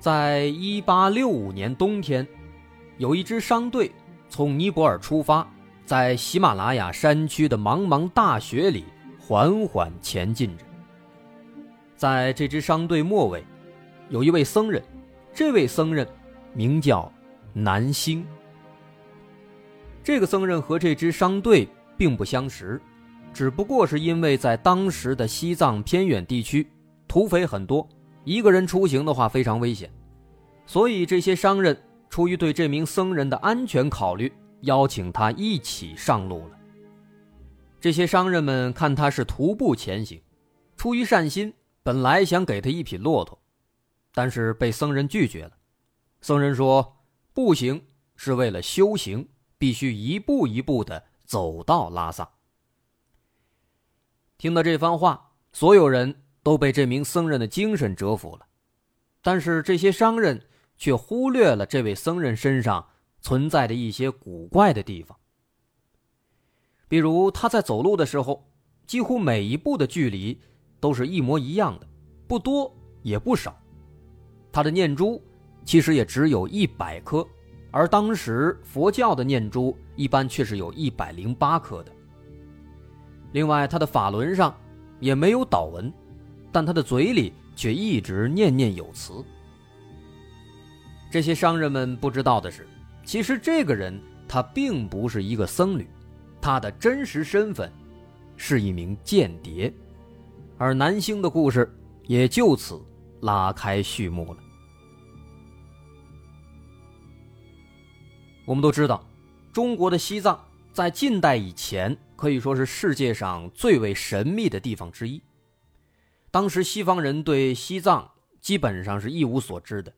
在一八六五年冬天，有一支商队从尼泊尔出发，在喜马拉雅山区的茫茫大雪里缓缓前进着。在这支商队末尾，有一位僧人，这位僧人名叫南星。这个僧人和这支商队并不相识，只不过是因为在当时的西藏偏远地区，土匪很多。一个人出行的话非常危险，所以这些商人出于对这名僧人的安全考虑，邀请他一起上路了。这些商人们看他是徒步前行，出于善心，本来想给他一匹骆驼，但是被僧人拒绝了。僧人说：“步行是为了修行，必须一步一步的走到拉萨。”听到这番话，所有人。都被这名僧人的精神折服了，但是这些商人却忽略了这位僧人身上存在的一些古怪的地方。比如他在走路的时候，几乎每一步的距离都是一模一样的，不多也不少。他的念珠其实也只有一百颗，而当时佛教的念珠一般却是有一百零八颗的。另外，他的法轮上也没有祷文。但他的嘴里却一直念念有词。这些商人们不知道的是，其实这个人他并不是一个僧侣，他的真实身份是一名间谍，而南星的故事也就此拉开序幕了。我们都知道，中国的西藏在近代以前可以说是世界上最为神秘的地方之一。当时西方人对西藏基本上是一无所知的，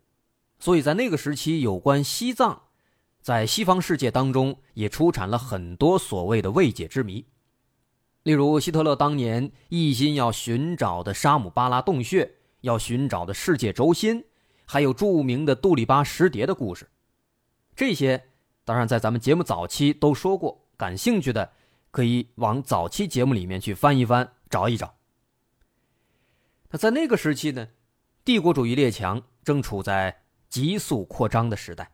所以在那个时期，有关西藏，在西方世界当中也出产了很多所谓的未解之谜。例如，希特勒当年一心要寻找的沙姆巴拉洞穴，要寻找的世界轴心，还有著名的杜立巴石碟的故事，这些当然在咱们节目早期都说过。感兴趣的可以往早期节目里面去翻一翻，找一找。那在那个时期呢，帝国主义列强正处在急速扩张的时代，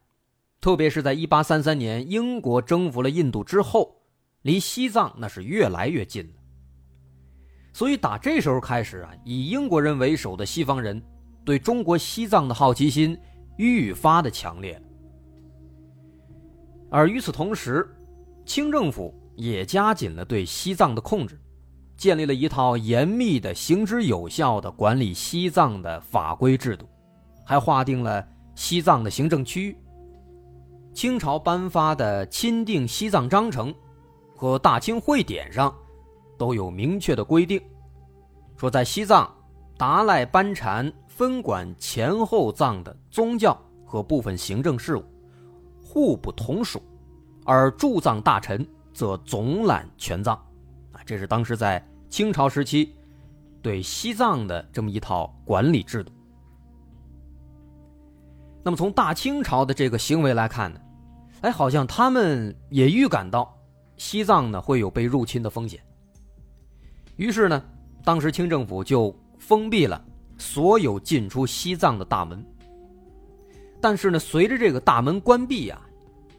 特别是在1833年英国征服了印度之后，离西藏那是越来越近了。所以打这时候开始啊，以英国人为首的西方人对中国西藏的好奇心愈发的强烈。而与此同时，清政府也加紧了对西藏的控制。建立了一套严密的、行之有效的管理西藏的法规制度，还划定了西藏的行政区域。清朝颁发的《钦定西藏章程》和《大清会典》上都有明确的规定，说在西藏，达赖班禅分管前后藏的宗教和部分行政事务，互不同属，而驻藏大臣则总揽全藏。啊，这是当时在。清朝时期，对西藏的这么一套管理制度。那么从大清朝的这个行为来看呢，哎，好像他们也预感到西藏呢会有被入侵的风险。于是呢，当时清政府就封闭了所有进出西藏的大门。但是呢，随着这个大门关闭啊，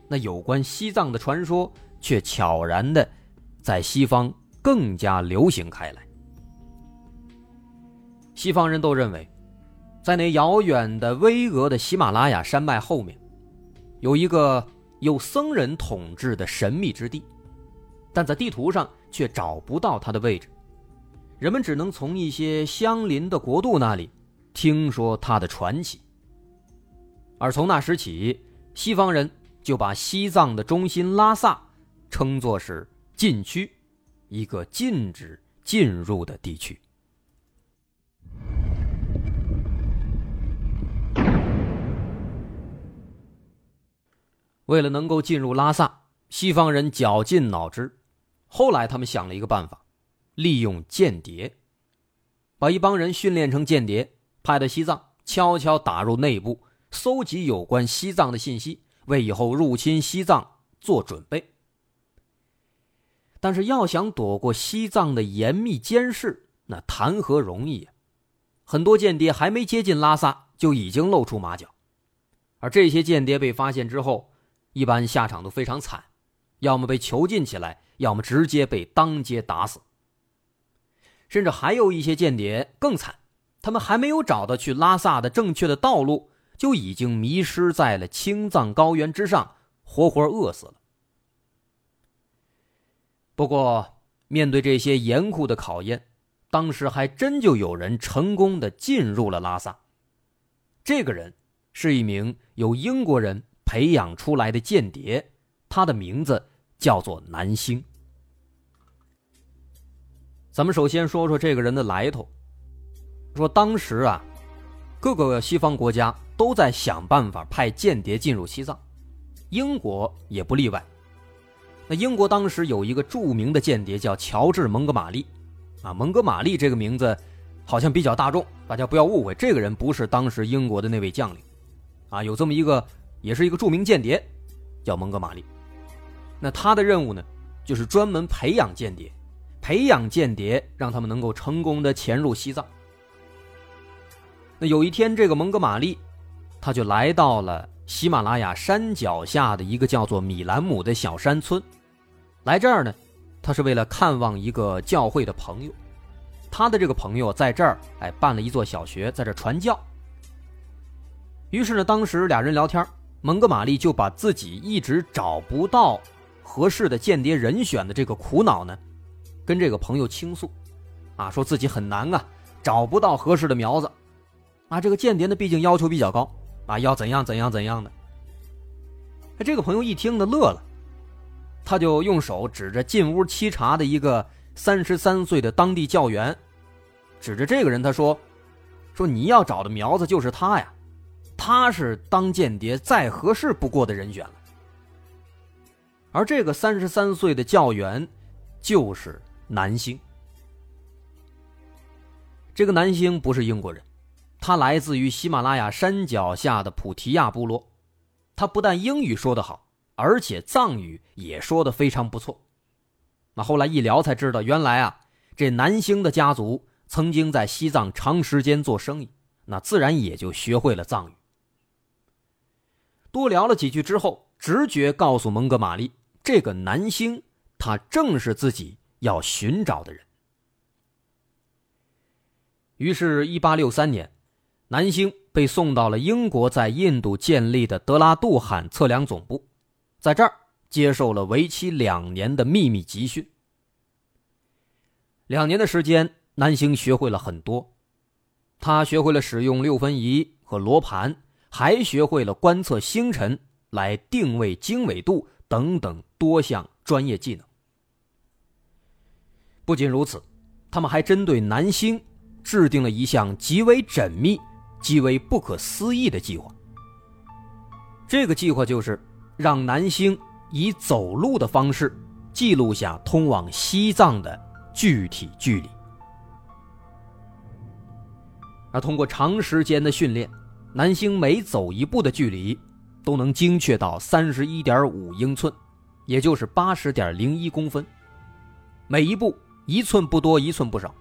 那有关西藏的传说却悄然的在西方。更加流行开来。西方人都认为，在那遥远的巍峨的喜马拉雅山脉后面，有一个有僧人统治的神秘之地，但在地图上却找不到它的位置。人们只能从一些相邻的国度那里听说它的传奇。而从那时起，西方人就把西藏的中心拉萨称作是禁区。一个禁止进入的地区。为了能够进入拉萨西方人绞尽脑汁。后来他们想了一个办法利用间谍把一帮人训练成间谍派到西藏悄悄打入内部搜集有关西藏的信息为以后入侵西藏做准备。但是要想躲过西藏的严密监视，那谈何容易呀！很多间谍还没接近拉萨，就已经露出马脚，而这些间谍被发现之后，一般下场都非常惨，要么被囚禁起来。要么直接被当街打死，甚至还有一些间谍更惨，他们还没有找到去拉萨的正确的道路，就已经迷失在了青藏高原之上，活活饿死了。不过，面对这些严酷的考验，当时还真就有人成功的进入了拉萨。这个人是一名由英国人培养出来的间谍，他的名字叫做南星。咱们首先说说这个人的来头。说当时啊，各个西方国家都在想办法派间谍进入西藏，英国也不例外。那英国当时有一个著名的间谍叫乔治·蒙哥马利，啊，蒙哥马利这个名字好像比较大众，大家不要误会，这个人不是当时英国的那位将领，啊，有这么一个，也是一个著名间谍，叫蒙哥马利。那他的任务呢，就是专门培养间谍。培养间谍，让他们能够成功的潜入西藏。那有一天，这个蒙哥马利，他就来到了喜马拉雅山脚下的一个叫做米兰姆的小山村。来这儿呢，他是为了看望一个教会的朋友。他的这个朋友在这儿，哎，办了一座小学，在这传教。于是呢，当时俩人聊天，蒙哥马利就把自己一直找不到合适的间谍人选的这个苦恼呢。跟这个朋友倾诉，啊，说自己很难啊，找不到合适的苗子，啊，这个间谍呢，毕竟要求比较高，啊，要怎样怎样怎样的。哎，这个朋友一听呢，乐了，他就用手指着进屋沏茶的一个三十三岁的当地教员，指着这个人，他说：“说你要找的苗子就是他呀，他是当间谍再合适不过的人选了。”而这个三十三岁的教员，就是。南星，这个南星不是英国人，他来自于喜马拉雅山脚下的普提亚部落。他不但英语说得好，而且藏语也说得非常不错。那后来一聊才知道，原来啊，这南星的家族曾经在西藏长时间做生意，那自然也就学会了藏语。多聊了几句之后，直觉告诉蒙哥马利，这个南星他正是自己。要寻找的人。于是，1863年，南星被送到了英国在印度建立的德拉杜罕测量总部，在这儿接受了为期两年的秘密集训。两年的时间，南星学会了很多，他学会了使用六分仪和罗盘，还学会了观测星辰来定位经纬度等等多项专业技能。不仅如此，他们还针对南星制定了一项极为缜密、极为不可思议的计划。这个计划就是让南星以走路的方式记录下通往西藏的具体距离。而通过长时间的训练，南星每走一步的距离都能精确到三十一点五英寸，也就是八十点零一公分，每一步。一寸不多，一寸不少。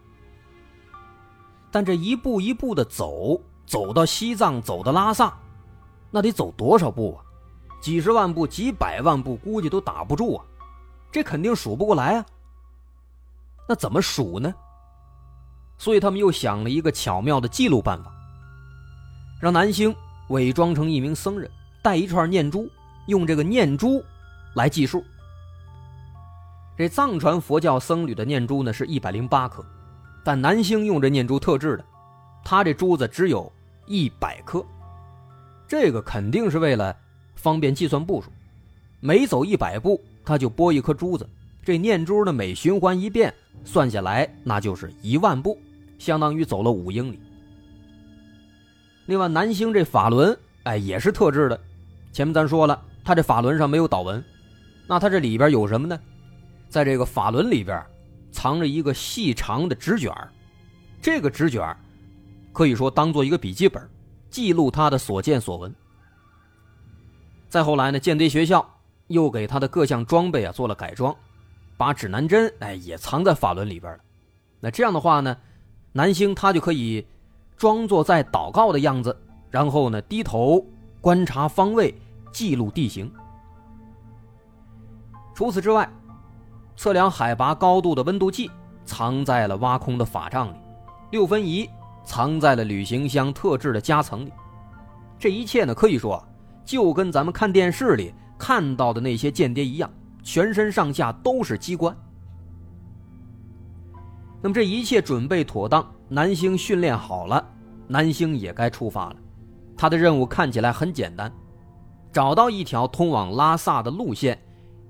但这一步一步的走，走到西藏，走到拉萨，那得走多少步啊？几十万步，几百万步，估计都打不住啊！这肯定数不过来啊。那怎么数呢？所以他们又想了一个巧妙的记录办法，让南星伪装成一名僧人，带一串念珠，用这个念珠来计数。这藏传佛教僧侣的念珠呢是一百零八颗，但南星用这念珠特制的，他这珠子只有一百颗，这个肯定是为了方便计算步数，每走一百步他就拨一颗珠子，这念珠呢每循环一遍，算下来那就是一万步，相当于走了五英里。另外南星这法轮哎也是特制的，前面咱说了。他这法轮上没有导纹，那他这里边有什么呢？在这个法轮里边藏着一个细长的纸卷这个纸卷可以说当做一个笔记本，记录他的所见所闻。再后来呢，间谍学校又给他的各项装备啊做了改装，把指南针哎也藏在法轮里边了。那这样的话呢，南星他就可以装作在祷告的样子，然后呢低头观察方位，记录地形。除此之外，测量海拔高度的温度计藏在了挖空的法杖里，六分仪藏在了旅行箱特制的夹层里。这一切呢，可以说就跟咱们看电视里看到的那些间谍一样，全身上下都是机关。那么这一切准备妥当，南星训练好了，南星也该出发了。他的任务看起来很简单，找到一条通往拉萨的路线，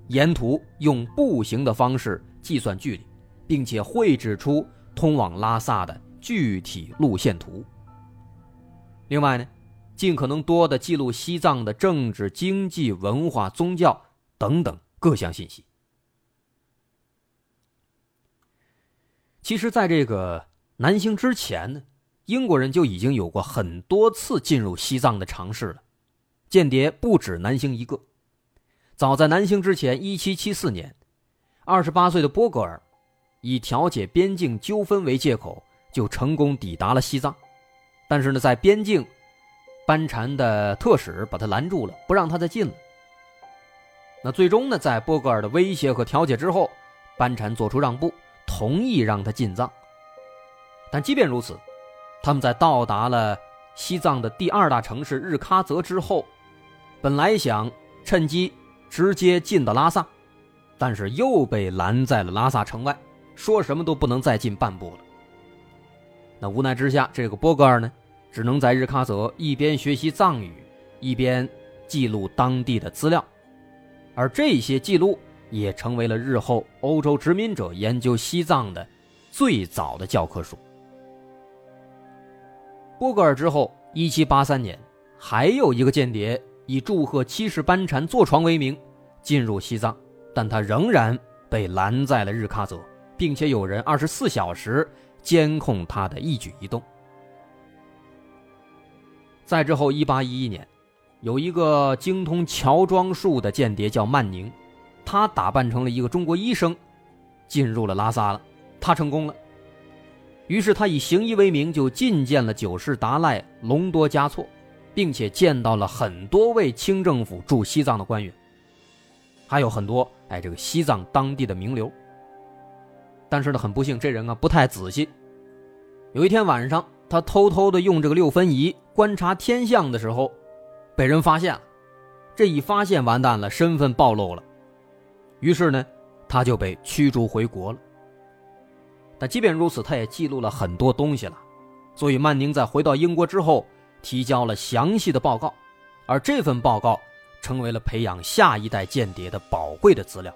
沿途用步行的方式计算距离，并且绘制出通往拉萨的具体路线图。另外呢，尽可能多的记录西藏的政治、经济、文化、宗教等等各项信息。其实，在这个南星之前呢，英国人就已经有过很多次进入西藏的尝试了。间谍不止南星一个。早在南星之前，1774年，28岁的波格尔以调解边境纠纷为借口，就成功抵达了西藏。但是呢，在边境，班禅的特使把他拦住了，不让他再进了。那最终呢，在波格尔的威胁和调解之后，班禅做出让步。同意让他进藏，但即便如此，他们在到达了西藏的第二大城市日喀则之后，本来想趁机直接进到拉萨，但是又被拦在了拉萨城外，说什么都不能再进半步了。那无奈之下，这个波格尔呢，只能在日喀则一边学习藏语，一边记录当地的资料，而这些记录。也成为了日后欧洲殖民者研究西藏的最早的教科书。波格尔之后，一七八三年，还有一个间谍以祝贺七世班禅坐床为名进入西藏，但他仍然被拦在了日喀则，并且有人二十四小时监控他的一举一动。再之后，一八一一年，有一个精通乔装术的间谍叫曼宁。他打扮成了一个中国医生，进入了拉萨了。他成功了，于是他以行医为名，就觐见了九世达赖隆多嘉措，并且见到了很多位清政府驻西藏的官员，还有很多哎这个西藏当地的名流。但是呢，很不幸，这人啊不太仔细。有一天晚上，他偷偷的用这个六分仪观察天象的时候，被人发现了。这一发现完蛋了，身份暴露了。于是呢，他就被驱逐回国了。但即便如此，他也记录了很多东西了，所以曼宁在回到英国之后，提交了详细的报告，而这份报告成为了培养下一代间谍的宝贵的资料。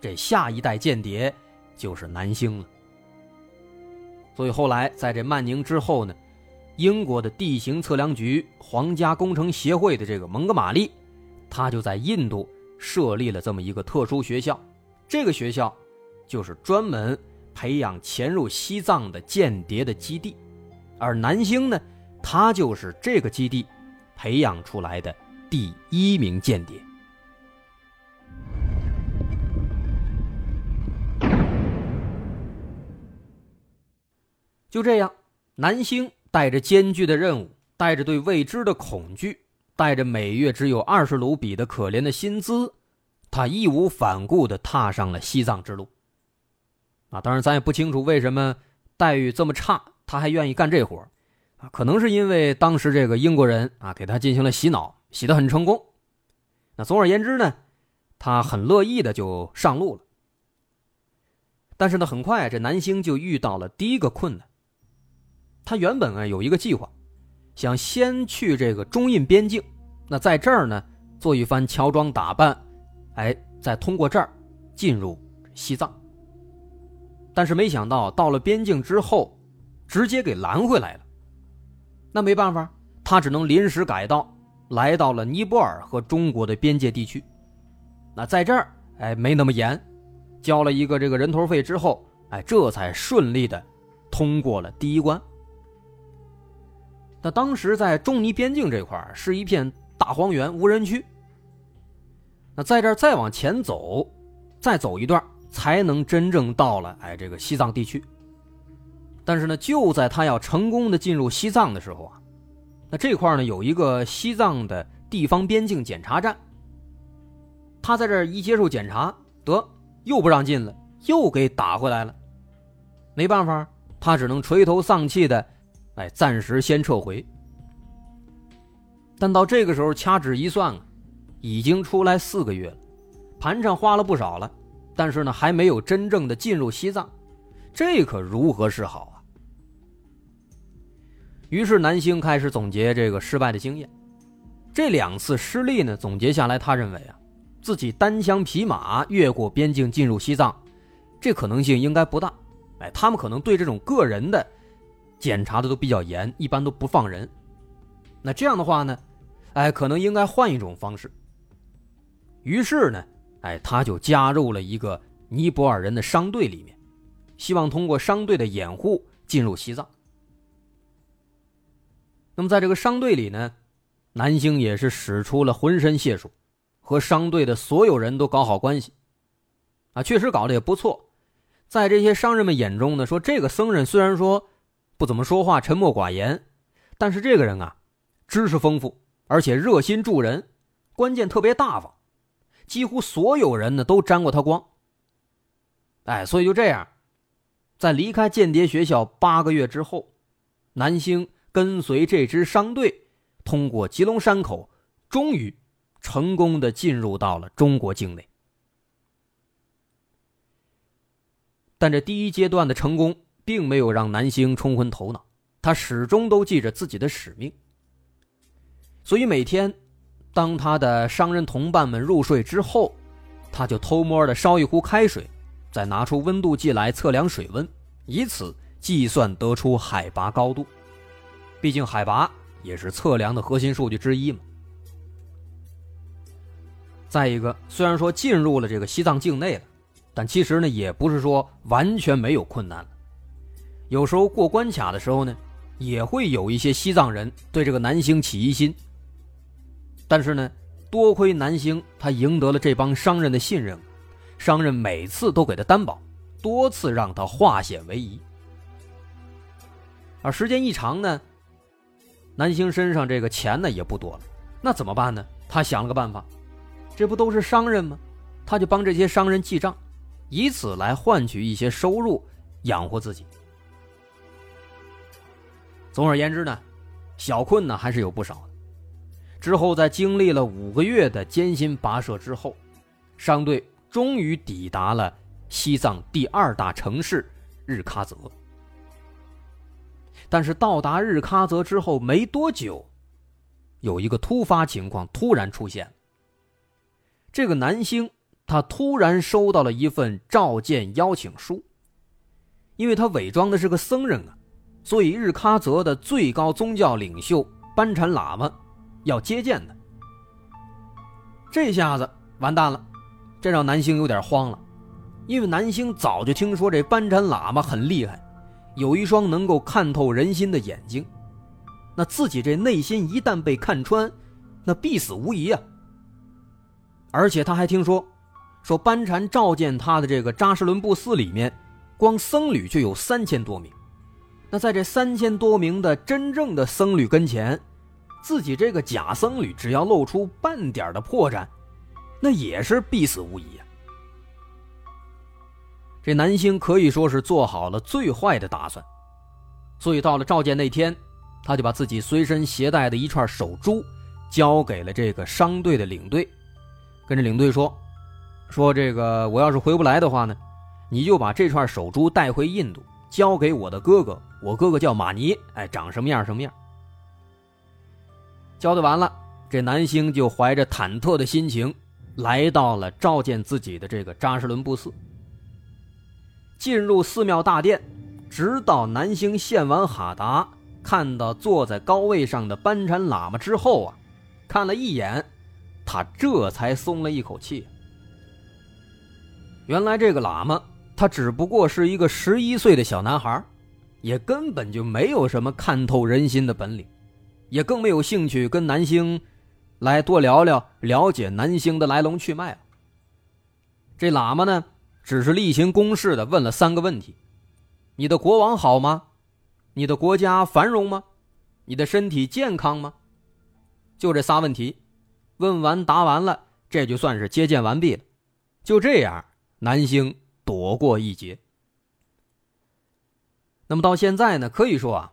这下一代间谍就是南星了。所以后来在这曼宁之后呢，英国的地形测量局、皇家工程协会的这个蒙哥马利，他就在印度。设立了这么一个特殊学校，这个学校就是专门培养潜入西藏的间谍的基地，而南星呢，他就是这个基地培养出来的第一名间谍。就这样，南星带着艰巨的任务，带着对未知的恐惧。带着每月只有二十卢比的可怜的薪资，他义无反顾地踏上了西藏之路。啊，当然咱也不清楚为什么待遇这么差，他还愿意干这活啊，可能是因为当时这个英国人啊给他进行了洗脑，洗得很成功。那总而言之呢，他很乐意的就上路了。但是呢，很快这南星就遇到了第一个困难。他原本啊有一个计划。想先去这个中印边境，那在这儿呢做一番乔装打扮，哎，再通过这儿进入西藏。但是没想到到了边境之后，直接给拦回来了。那没办法，他只能临时改道，来到了尼泊尔和中国的边界地区。那在这儿，哎，没那么严，交了一个这个人头费之后，哎，这才顺利的通过了第一关。那当时在中尼边境这块是一片大荒原，无人区。那在这儿再往前走，再走一段，才能真正到了哎这个西藏地区。但是呢，就在他要成功的进入西藏的时候啊，那这块呢有一个西藏的地方边境检查站。他在这一接受检查，得又不让进了，又给打回来了。没办法，他只能垂头丧气的，哎，暂时先撤回。但到这个时候掐指一算啊，已经出来四个月了，盘缠花了不少了，但是呢，还没有真正的进入西藏，这可如何是好啊？于是南星开始总结这个失败的经验，这两次失利呢，总结下来，他认为啊，自己单枪匹马越过边境进入西藏，这可能性应该不大。哎，他们可能对这种个人的检查的都比较严，一般都不放人。那这样的话呢，哎，可能应该换一种方式。于是呢，哎，他就加入了一个尼泊尔人的商队里面，希望通过商队的掩护进入西藏。那么，在这个商队里呢，南星也是使出了浑身解数，和商队的所有人都搞好关系，啊，确实搞得也不错。在这些商人们眼中呢，说这个僧人虽然说不怎么说话，沉默寡言，但是这个人啊，知识丰富，而且热心助人，关键特别大方，几乎所有人呢都沾过他光。哎，所以就这样，在离开间谍学校八个月之后，南星。跟随这支商队，通过吉隆山口，终于成功的进入到了中国境内。但这第一阶段的成功，并没有让南星冲昏头脑，他始终都记着自己的使命。所以每天，当他的商人同伴们入睡之后，他就偷摸的烧一壶开水，再拿出温度计来测量水温，以此计算得出海拔高度。毕竟海拔也是测量的核心数据之一嘛。再一个，虽然说进入了这个西藏境内了，但其实呢也不是说完全没有困难。有时候过关卡的时候呢，也会有一些西藏人对这个南星起疑心。但是呢，多亏南星他赢得了这帮商人的信任，商人每次都给他担保，多次让他化险为夷。而时间一长呢。南星身上这个钱呢也不多了，那怎么办呢？他想了个办法，这不都是商人吗？他就帮这些商人记账，以此来换取一些收入，养活自己。总而言之呢，小困难还是有不少的。之后在经历了五个月的艰辛跋涉之后，商队终于抵达了西藏第二大城市日喀则。但是到达日喀则之后没多久，有一个突发情况突然出现。这个南星他突然收到了一份召见邀请书，因为他伪装的是个僧人啊，所以日喀则的最高宗教领袖班禅喇嘛要接见他。这下子完蛋了，这让南星有点慌了，因为南星早就听说这班禅喇嘛很厉害。有一双能够看透人心的眼睛，那自己这内心一旦被看穿，那必死无疑啊！而且他还听说，说班禅召见他的这个扎什伦布寺里面，光僧侣就有三千多名。那在这三千多名的真正的僧侣跟前，自己这个假僧侣只要露出半点的破绽，那也是必死无疑啊！这南星可以说是做好了最坏的打算，所以到了召见那天，他就把自己随身携带的一串手珠交给了这个商队的领队，跟着领队说：“说这个我要是回不来的话呢，你就把这串手珠带回印度，交给我的哥哥，我哥哥叫马尼，哎，长什么样什么样。”交代完了，这南星就怀着忐忑的心情来到了召见自己的这个扎什伦布寺。进入寺庙大殿，直到南星献完哈达，看到坐在高位上的班禅喇嘛之后啊，看了一眼，他这才松了一口气。原来这个喇嘛，他只不过是一个十一岁的小男孩，也根本就没有什么看透人心的本领，也更没有兴趣跟南星来多聊聊，了解南星的来龙去脉。这喇嘛呢，只是例行公事的问了三个问题：你的国王好吗？你的国家繁荣吗？你的身体健康吗？就这仨问题，问完答完了，这就算是接见完毕了。就这样，南星躲过一劫。那么到现在呢，可以说啊，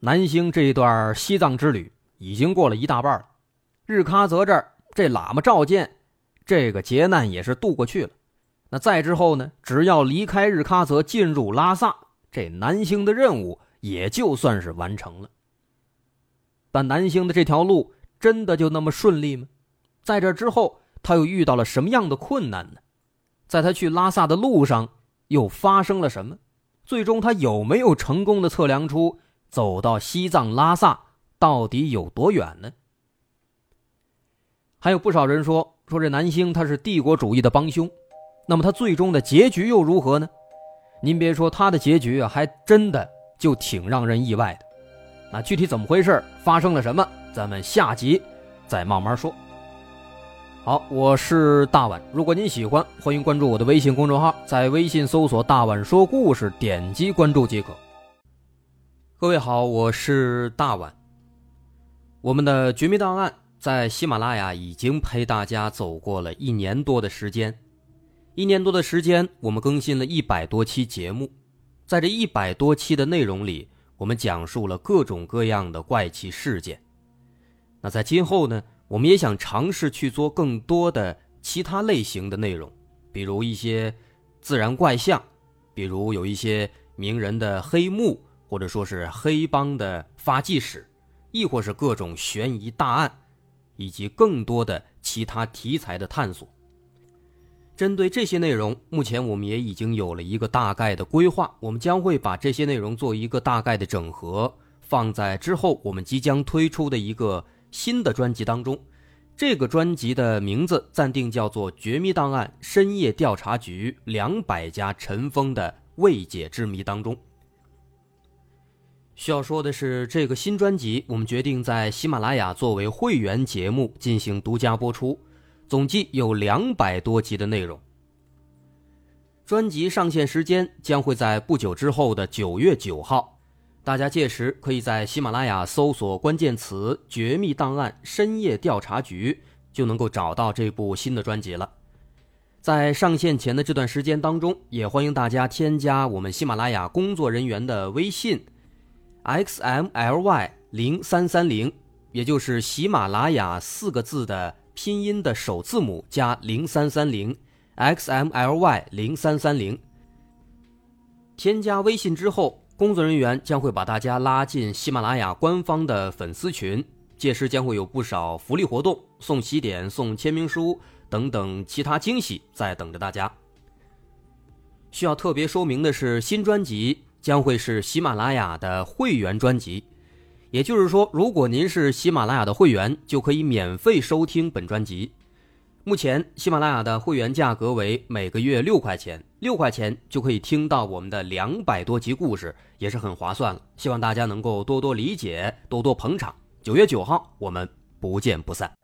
南星这一段西藏之旅已经过了一大半了。日喀则这儿，这喇嘛召见，这个劫难也是渡过去了。那再之后呢，只要离开日喀则，进入拉萨，这南星的任务也就算是完成了。但南星的这条路真的就那么顺利吗？在这之后，他又遇到了什么样的困难呢？在他去拉萨的路上又发生了什么？最终他有没有成功的测量出走到西藏拉萨到底有多远呢？还有不少人说说这南星他是帝国主义的帮凶，那么他最终的结局又如何呢？您别说他的结局，还真的就挺让人意外的。那具体怎么回事？发生了什么？咱们下集再慢慢说。好，我是大碗。如果您喜欢，欢迎关注我的微信公众号，在微信搜索“大碗说故事”，点击关注即可。各位好，我是大碗。我们的《绝密档案》在喜马拉雅已经陪大家走过了一年多的时间，一年多的时间，我们更新了一百多期节目，在这一百多期的内容里。我们讲述了各种各样的怪奇事件。那在今后呢，我们也想尝试去做更多的其他类型的内容，比如一些自然怪象，比如有一些名人的黑幕，或者说是黑帮的发迹史，亦或是各种悬疑大案，以及更多的其他题材的探索。针对这些内容，目前我们也已经有了一个大概的规划。我们将会把这些内容做一个大概的整合，放在之后我们即将推出的一个新的专辑当中。这个专辑的名字暂定叫做《绝密档案：深夜调查局两百家尘封的未解之谜》当中。需要说的是，这个新专辑我们决定在喜马拉雅作为会员节目进行独家播出。总计有两百多集的内容。专辑上线时间将会在不久之后的九月九号，大家届时可以在喜马拉雅搜索关键词“绝密档案深夜调查局”，就能够找到这部新的专辑了。在上线前的这段时间当中，也欢迎大家添加我们喜马拉雅工作人员的微信：xmly 零三三零，也就是喜马拉雅四个字的。拼音的首字母加零三三零，xmly 零三三零。添加微信之后，工作人员将会把大家拉进喜马拉雅官方的粉丝群，届时将会有不少福利活动，送喜点、送签名书等等其他惊喜在等着大家。需要特别说明的是，新专辑将会是喜马拉雅的会员专辑。也就是说，如果您是喜马拉雅的会员，就可以免费收听本专辑。目前，喜马拉雅的会员价格为每个月六块钱，六块钱就可以听到我们的两百多集故事，也是很划算了。希望大家能够多多理解，多多捧场。九月九号，我们不见不散。